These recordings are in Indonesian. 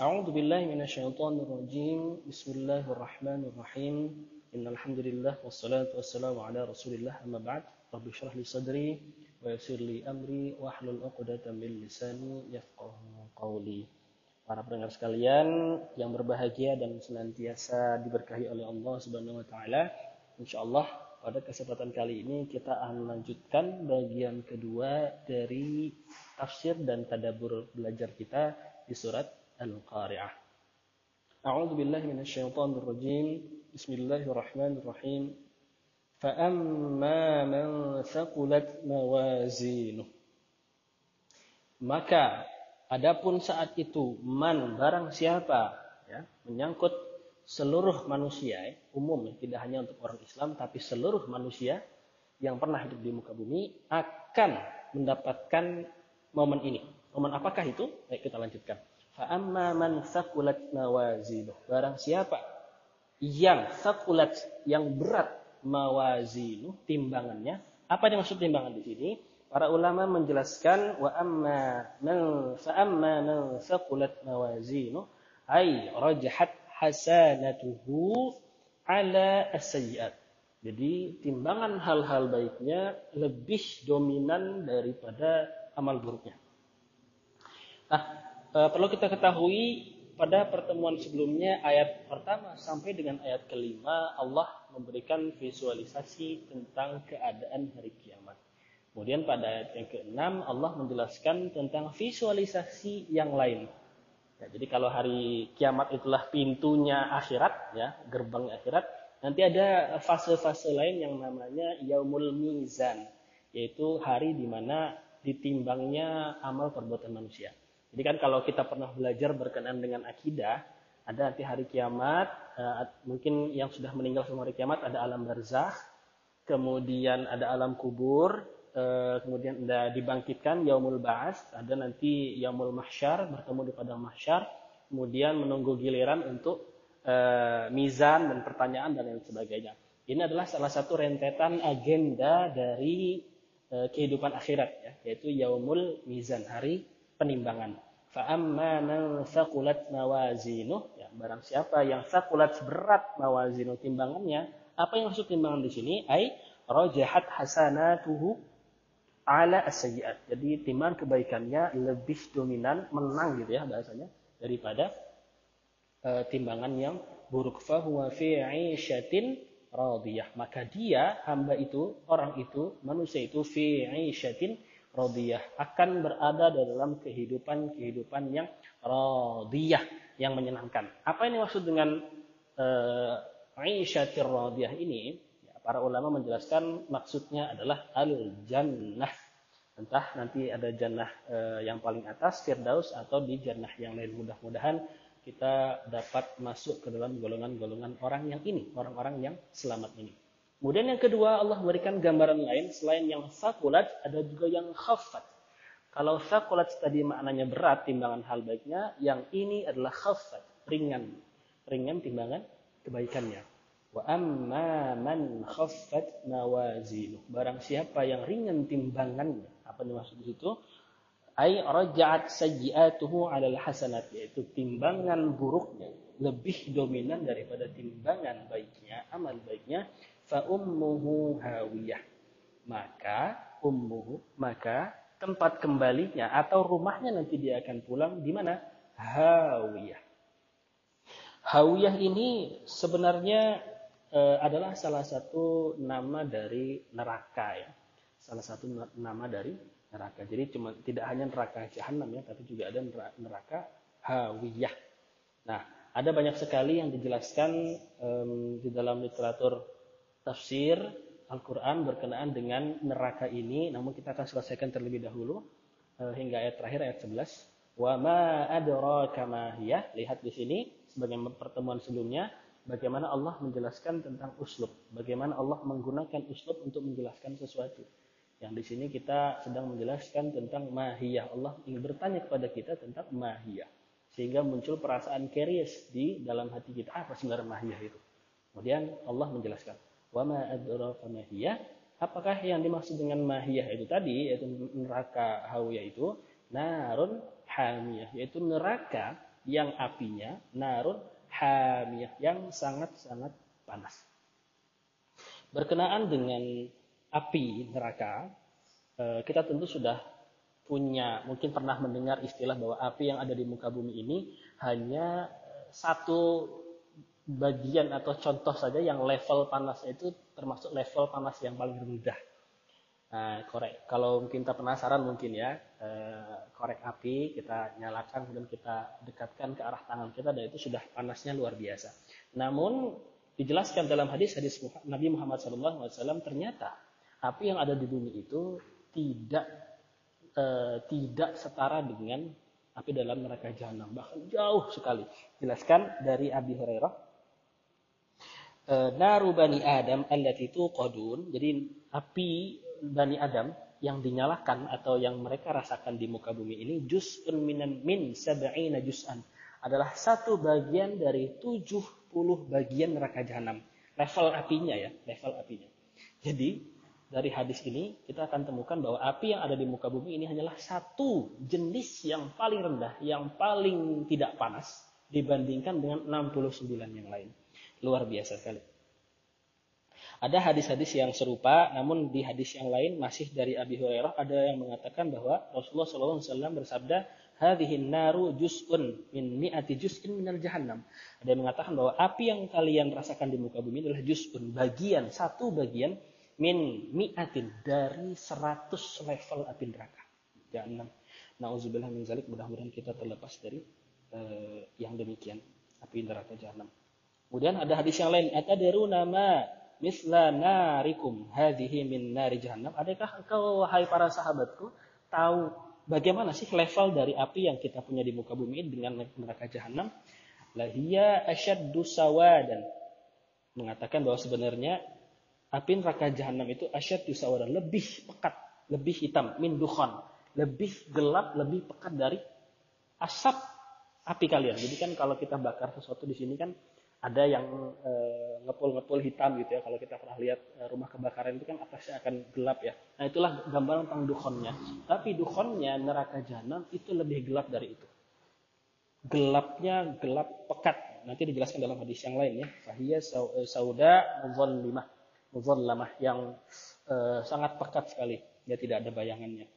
أعوذ بالله من الشيطان الرجيم بسم الله الرحمن الرحيم إن الحمد لله والصلاة والسلام على رسول الله أما بعد رب اشرح لي صدري ويسر لي أمري واحلل عقدة من لساني يفقه قولي Para pendengar sekalian yang berbahagia dan senantiasa diberkahi oleh Allah Subhanahu wa taala. Insyaallah pada kesempatan kali ini kita akan melanjutkan bagian kedua dari tafsir dan tadabur belajar kita di surat Al-Qari'ah. A'udzu billahi minasyaitonir rajim. Bismillahirrahmanirrahim. فَأَمَّا مَنْ ثَقُلَتْ مَوَازِينُهُ Maka Adapun saat itu man barang siapa ya, menyangkut seluruh manusia ya, umum ya, tidak hanya untuk orang Islam tapi seluruh manusia yang pernah hidup di muka bumi akan mendapatkan momen ini. Momen apakah itu? Baik kita lanjutkan. Fa'amma man sakulat mawazinuh. Barang siapa yang sakulat yang berat mawazinuh timbangannya. Apa yang maksud timbangan di sini? Para ulama menjelaskan wa amma man fa amma man thaqulat mawazinu ay rajahat hasanatuhu ala as-sayyi'at. Jadi timbangan hal-hal baiknya lebih dominan daripada amal buruknya. Nah, e, perlu kita ketahui pada pertemuan sebelumnya ayat pertama sampai dengan ayat kelima Allah memberikan visualisasi tentang keadaan hari kiamat. Kemudian pada ayat yang ke-6 Allah menjelaskan tentang visualisasi yang lain. Ya, jadi kalau hari kiamat itulah pintunya akhirat, ya gerbang akhirat, nanti ada fase-fase lain yang namanya yaumul mizan, yaitu hari di mana ditimbangnya amal perbuatan manusia. Jadi kan kalau kita pernah belajar berkenaan dengan akidah, ada nanti hari kiamat, eh, mungkin yang sudah meninggal sama hari kiamat ada alam barzakh, kemudian ada alam kubur, Eh, kemudian ada dibangkitkan yaumul ba'as, ada nanti yaumul mahsyar bertemu di padang mahsyar, kemudian menunggu giliran untuk uh, mizan dan pertanyaan dan lain sebagainya. Ini adalah salah satu rentetan agenda dari kehidupan akhirat ya, yaitu yaumul mizan, hari penimbangan. Fa'amma man thaqulat mawazinuh, ya, barang siapa yang thaqulat berat mawazinuh timbangannya, apa yang maksud timbangan di sini? Ai rajahat hasanatuhu ala as-sayyi'at. Jadi timbangan kebaikannya lebih dominan, menang gitu ya bahasanya daripada uh, timbangan yang buruk fahuwa fi 'isyatin radiyah. Maka dia hamba itu, orang itu, manusia itu fi 'isyatin radiyah akan berada dalam kehidupan-kehidupan yang radiyah, yang menyenangkan. Apa ini maksud dengan uh, 'isyatir radiyah ini? para ulama menjelaskan maksudnya adalah al-jannah. Entah nanti ada jannah e, yang paling atas, Firdaus, atau di jannah yang lain. Mudah-mudahan kita dapat masuk ke dalam golongan-golongan orang yang ini, orang-orang yang selamat ini. Kemudian yang kedua, Allah memberikan gambaran lain. Selain yang sakulat, ada juga yang khafat. Kalau sakulat tadi maknanya berat, timbangan hal baiknya. Yang ini adalah khafat, ringan. Ringan timbangan kebaikannya. Wa amma man khaffat mawazinu. Barang siapa yang ringan timbangannya. Apa yang maksud di situ? Ai raja'at sayyi'atuhu 'alal hasanat yaitu timbangan buruknya lebih dominan daripada timbangan baiknya, amal baiknya fa ummuhu hawiyah. Maka ummuhu maka tempat kembalinya atau rumahnya nanti dia akan pulang di mana? Hawiyah. Hawiyah ini sebenarnya uh, adalah salah satu nama dari neraka ya. Salah satu nama dari neraka. Jadi cuma tidak hanya neraka jahanam ya, tapi juga ada neraka hawiyah. Nah, ada banyak sekali yang dijelaskan um, di dalam literatur tafsir Al-Quran berkenaan dengan neraka ini. Namun kita akan selesaikan terlebih dahulu uh, hingga ayat terakhir ayat 11. Wa ma adraka ma Lihat di sini sebagai pertemuan sebelumnya bagaimana Allah menjelaskan tentang uslub, bagaimana Allah menggunakan uslub untuk menjelaskan sesuatu. Yang di sini kita sedang menjelaskan tentang mahiyah. Allah ingin bertanya kepada kita tentang mahiyah. Sehingga muncul perasaan curious di dalam hati kita. Apa sebenarnya mahiyah itu? Kemudian Allah menjelaskan. Wa ma adraka mahiyah. Apakah yang dimaksud dengan mahiyah itu tadi, yaitu neraka hawiyah itu, narun hamiyah, yaitu neraka yang apinya narun hamiyah yang sangat-sangat panas. Berkenaan dengan api neraka, eh, kita tentu sudah punya mungkin pernah mendengar istilah bahwa api yang ada di muka bumi ini hanya eh, satu bagian atau contoh saja yang level panasnya itu termasuk level panas yang paling rendah. Nah, korek. Kalau mungkin kita penasaran mungkin ya, eh, korek api kita nyalakan kemudian kita dekatkan ke arah tangan kita dan itu sudah panasnya luar biasa. Namun dijelaskan dalam hadis hadis Nabi Muhammad SAW ternyata api yang ada di bumi itu tidak eh, tidak setara dengan api dalam neraka jahanam bahkan jauh sekali. Jelaskan dari Abi Hurairah eh, naru bani Adam allati tuqadun. Jadi api Bani Adam yang dinyalakan atau yang mereka rasakan di muka bumi ini juz'un minan min sab'ina juz'an adalah satu bagian dari 70 bagian neraka jahanam. Level apinya ya, level apinya. Jadi dari hadis ini kita akan temukan bahwa api yang ada di muka bumi ini hanyalah satu jenis yang paling rendah, yang paling tidak panas dibandingkan dengan 69 yang lain. Luar biasa sekali. Ada hadis-hadis yang serupa, namun di hadis yang lain masih dari Abi Hurairah ada yang mengatakan bahwa Rasulullah SAW bersabda, "Hadhihi naru juz'un min mi'ati juz'in minal jahannam." Ada yang mengatakan bahwa api yang kalian rasakan di muka bumi adalah juz'un, bagian, satu bagian min mi'atin dari 100 level api neraka. Jahannam. Nauzubillah min zalik, mudah-mudahan kita terlepas dari uh, yang demikian, api neraka jahannam. Kemudian ada hadis yang lain, "Atadru nama misla narikum hadhihi min nari jahannam. Adakah engkau wahai para sahabatku tahu bagaimana sih level dari api yang kita punya di muka bumi dengan neraka jahanam? Lahia asyaddu sawadan. Mengatakan bahwa sebenarnya api neraka jahanam itu asyaddu sawadan, lebih pekat, lebih hitam, min dukhan, lebih gelap, lebih pekat dari asap api kalian. Jadi kan kalau kita bakar sesuatu di sini kan ada yang uh, ngepul-ngepul hitam gitu ya. Kalau kita pernah lihat uh, rumah kebakaran itu kan atasnya akan gelap ya. Nah itulah gambaran tentang dukhonnya. Tapi dukhonnya neraka jahanam itu lebih gelap dari itu. Gelapnya gelap pekat. Nanti dijelaskan dalam hadis yang lain ya. Fahiyya eh, sauda muzallimah. Muzallamah yang uh, sangat pekat sekali. Ya tidak ada bayangannya.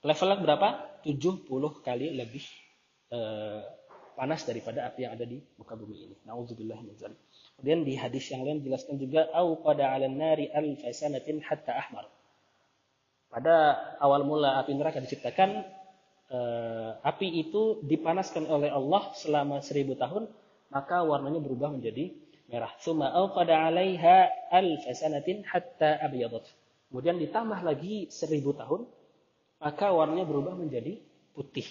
Levelnya berapa? 70 kali lebih uh, panas daripada api yang ada di muka bumi ini. Nauzubillah. Kemudian di hadis yang lain dijelaskan juga au pada 'alan nari alfasanatin hatta ahmar. Pada awal mula api neraka diciptakan eh, api itu dipanaskan oleh Allah selama seribu tahun maka warnanya berubah menjadi merah. Suma au pada 'alaiha alfasanatin hatta abyadat. Kemudian ditambah lagi seribu tahun maka warnanya berubah menjadi putih.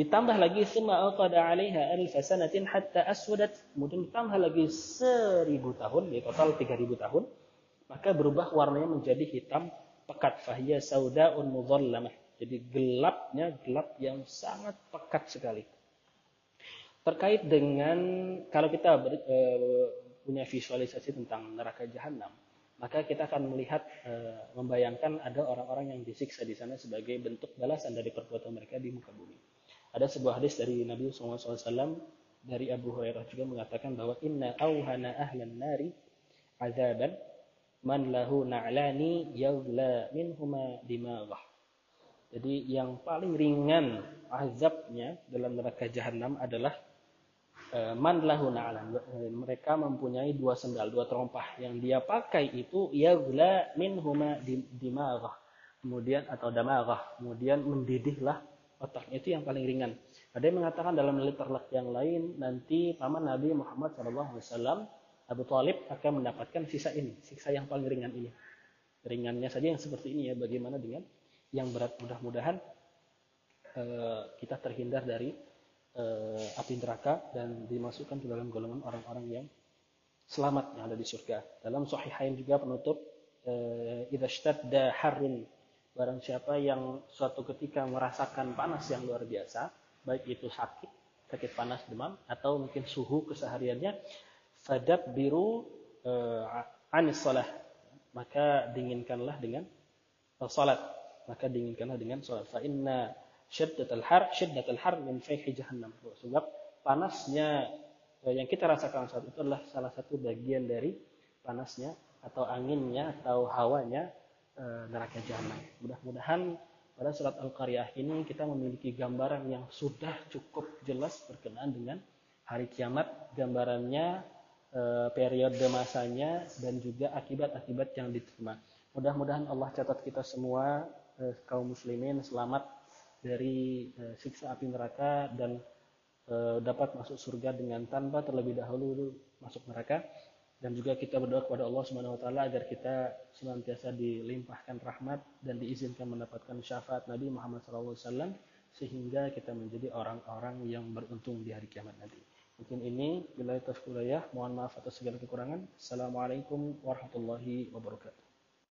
Ditambah lagi summa aqada 'alaiha alf sanatin hatta aswadat. Kemudian ditambah lagi seribu tahun, ya total 3000 tahun. Maka berubah warnanya menjadi hitam pekat. Fahiyya sauda'un mudhallamah. Jadi gelapnya gelap yang sangat pekat sekali. Terkait dengan kalau kita ber, e, punya visualisasi tentang neraka jahanam, maka kita akan melihat e, membayangkan ada orang-orang yang disiksa di sana sebagai bentuk balasan dari perbuatan mereka di muka bumi. Ada sebuah hadis dari Nabi SAW dari Abu Hurairah juga mengatakan bahwa inna auhana ahlan nari azaban man lahu na'lani yawla minhuma dimaghah. Jadi yang paling ringan azabnya dalam neraka jahanam adalah eh, man lahu na'lan. Mereka mempunyai dua sendal, dua terompah yang dia pakai itu yawla minhuma dimaghah. Kemudian atau damaghah, kemudian mendidihlah otaknya itu yang paling ringan. Ada yang mengatakan dalam literatur yang lain nanti paman Nabi Muhammad SAW Abu Talib akan mendapatkan sisa ini, siksa yang paling ringan ini. Ringannya saja yang seperti ini ya. Bagaimana dengan yang berat? Mudah-mudahan uh, kita terhindar dari uh, api neraka dan dimasukkan ke dalam golongan orang-orang yang selamat yang ada di surga. Dalam Sahihain juga penutup uh, idza harrun Barang siapa yang suatu ketika merasakan panas yang luar biasa, baik itu sakit, sakit panas demam, atau mungkin suhu kesehariannya, fadab biru uh, anis salah. Maka dinginkanlah dengan salat. Maka dinginkanlah dengan salat. Fa inna har syiddatul har min fayhi jahannam sebab panasnya eh, yang kita rasakan saat itu adalah salah satu bagian dari panasnya atau anginnya atau hawanya e, neraka jahanam. Mudah-mudahan pada surat Al-Qaryah ini kita memiliki gambaran yang sudah cukup jelas berkenaan dengan hari kiamat, gambarannya, e, periode masanya dan juga akibat-akibat yang diterima. Mudah-mudahan Allah catat kita semua e, kaum muslimin selamat dari siksa api neraka dan dapat masuk surga dengan tanpa terlebih dahulu masuk neraka dan juga kita berdoa kepada Allah Subhanahu wa taala agar kita senantiasa dilimpahkan rahmat dan diizinkan mendapatkan syafaat Nabi Muhammad SAW sehingga kita menjadi orang-orang yang beruntung di hari kiamat nanti. Mungkin ini bila taufiq Mohon maaf atas segala kekurangan. Assalamualaikum warahmatullahi wabarakatuh.